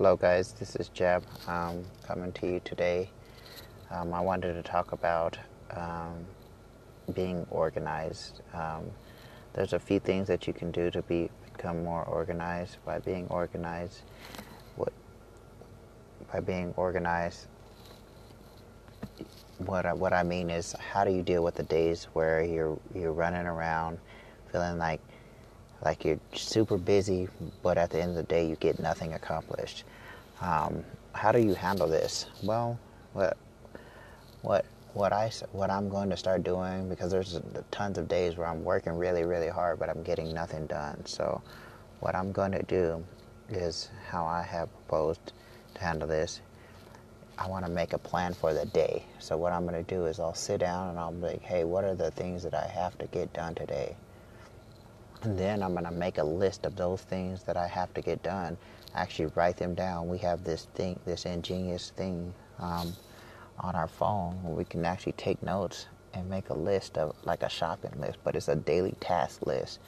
Hello, guys. This is Jeb um, coming to you today. Um, I wanted to talk about um, being organized. Um, there's a few things that you can do to be become more organized by being organized. What by being organized? What I, what I mean is, how do you deal with the days where you're you're running around, feeling like like you're super busy, but at the end of the day, you get nothing accomplished. Um, how do you handle this? Well, what what what I what I'm going to start doing because there's tons of days where I'm working really really hard, but I'm getting nothing done. So, what I'm going to do is how I have proposed to handle this. I want to make a plan for the day. So what I'm going to do is I'll sit down and I'll be like, hey, what are the things that I have to get done today? And then I'm going to make a list of those things that I have to get done. Actually, write them down. We have this thing, this ingenious thing um, on our phone where we can actually take notes and make a list of like a shopping list, but it's a daily task list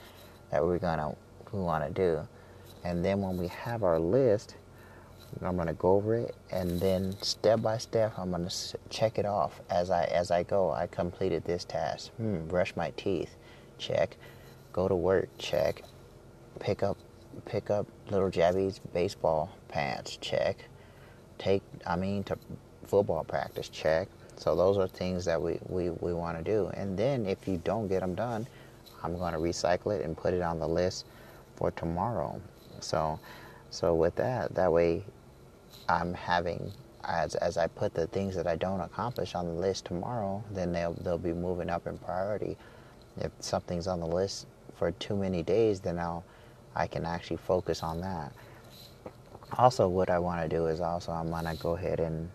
that we're gonna we want to do. And then when we have our list, I'm gonna go over it, and then step by step, I'm gonna check it off as I as I go. I completed this task. Hmm, brush my teeth, check go to work, check. Pick up pick up little Jabby's baseball pants, check. Take I mean to football practice, check. So those are things that we, we, we want to do. And then if you don't get them done, I'm going to recycle it and put it on the list for tomorrow. So so with that, that way I'm having as as I put the things that I don't accomplish on the list tomorrow, then they'll they'll be moving up in priority. If something's on the list for too many days, then I'll I can actually focus on that. Also, what I want to do is also I'm gonna go ahead and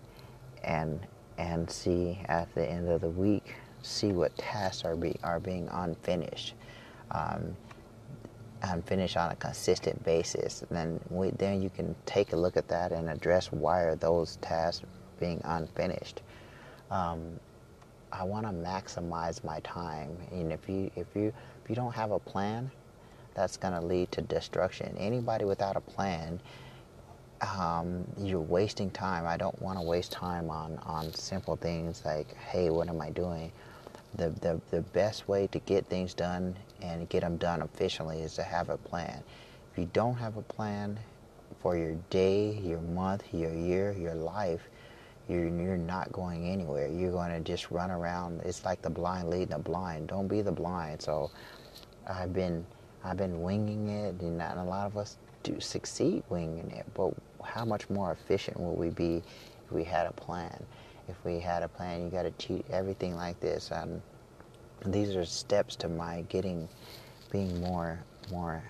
and and see at the end of the week see what tasks are be are being unfinished. Um, unfinished on a consistent basis. And then we, then you can take a look at that and address why are those tasks being unfinished. Um, I want to maximize my time. And if you if you if you don't have a plan, that's going to lead to destruction. Anybody without a plan, um, you're wasting time. I don't want to waste time on on simple things like, hey, what am I doing? The, the the best way to get things done and get them done efficiently is to have a plan. If you don't have a plan for your day, your month, your year, your life, you're, you're not going anywhere. You're going to just run around. It's like the blind leading the blind. Don't be the blind. So I've been I've been winging it, and a lot of us do succeed winging it. But how much more efficient will we be if we had a plan? If we had a plan, you got to cheat everything like this. Um, these are steps to my getting, being more, more,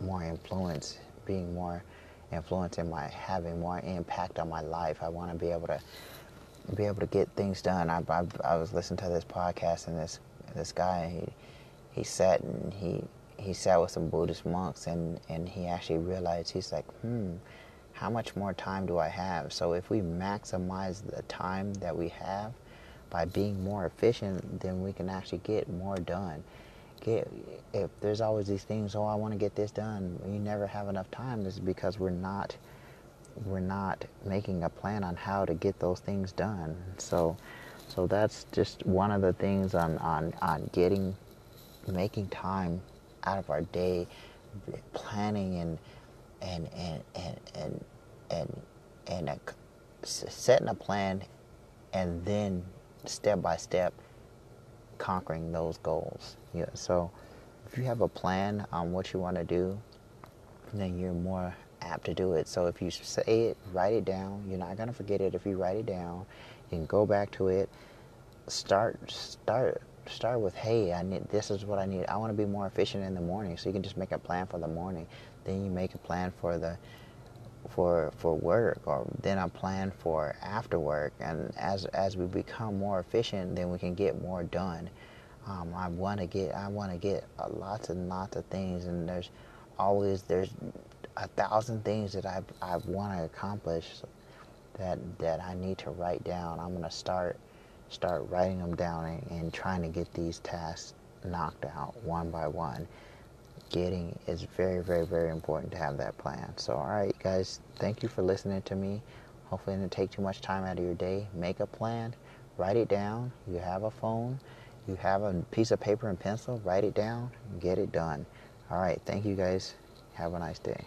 more influence, being more influence in my having more impact on my life. I want to be able to be able to get things done. I, I, I was listening to this podcast and this this guy he he sat and he he sat with some Buddhist monks and and he actually realized he's like hmm how much more time do I have? So if we maximize the time that we have by being more efficient, then we can actually get more done get if there's always these things oh i want to get this done you never have enough time. This is because we're not we're not making a plan on how to get those things done. So so that's just one of the things on on on getting making time out of our day planning and and and and and and, and uh, a, setting a plan and then step by step conquering those goals. Yeah, so if you have a plan on what you want to do, then you're more apt to do it. So if you say it, write it down. You're not gonna forget it if you write it down. Can go back to it. Start, start, start with, hey, I need. This is what I need. I want to be more efficient in the morning. So you can just make a plan for the morning. Then you make a plan for the for for work or then I plan for after work. And as as we become more efficient then we can get more done. Um, I want to get I want to get lots and lots of things and there's always there's a thousand things that I I want to accomplish that that I need to write down. I'm gonna start start writing them down and, and trying to get these tasks knocked out one by one getting it's very very very important to have that plan. So all right guys thank you for listening to me. Hopefully it didn't take too much time out of your day. Make a plan write it down. You have a phone you have a piece of paper and pencil write it down get it done. All right thank you guys. Have a nice day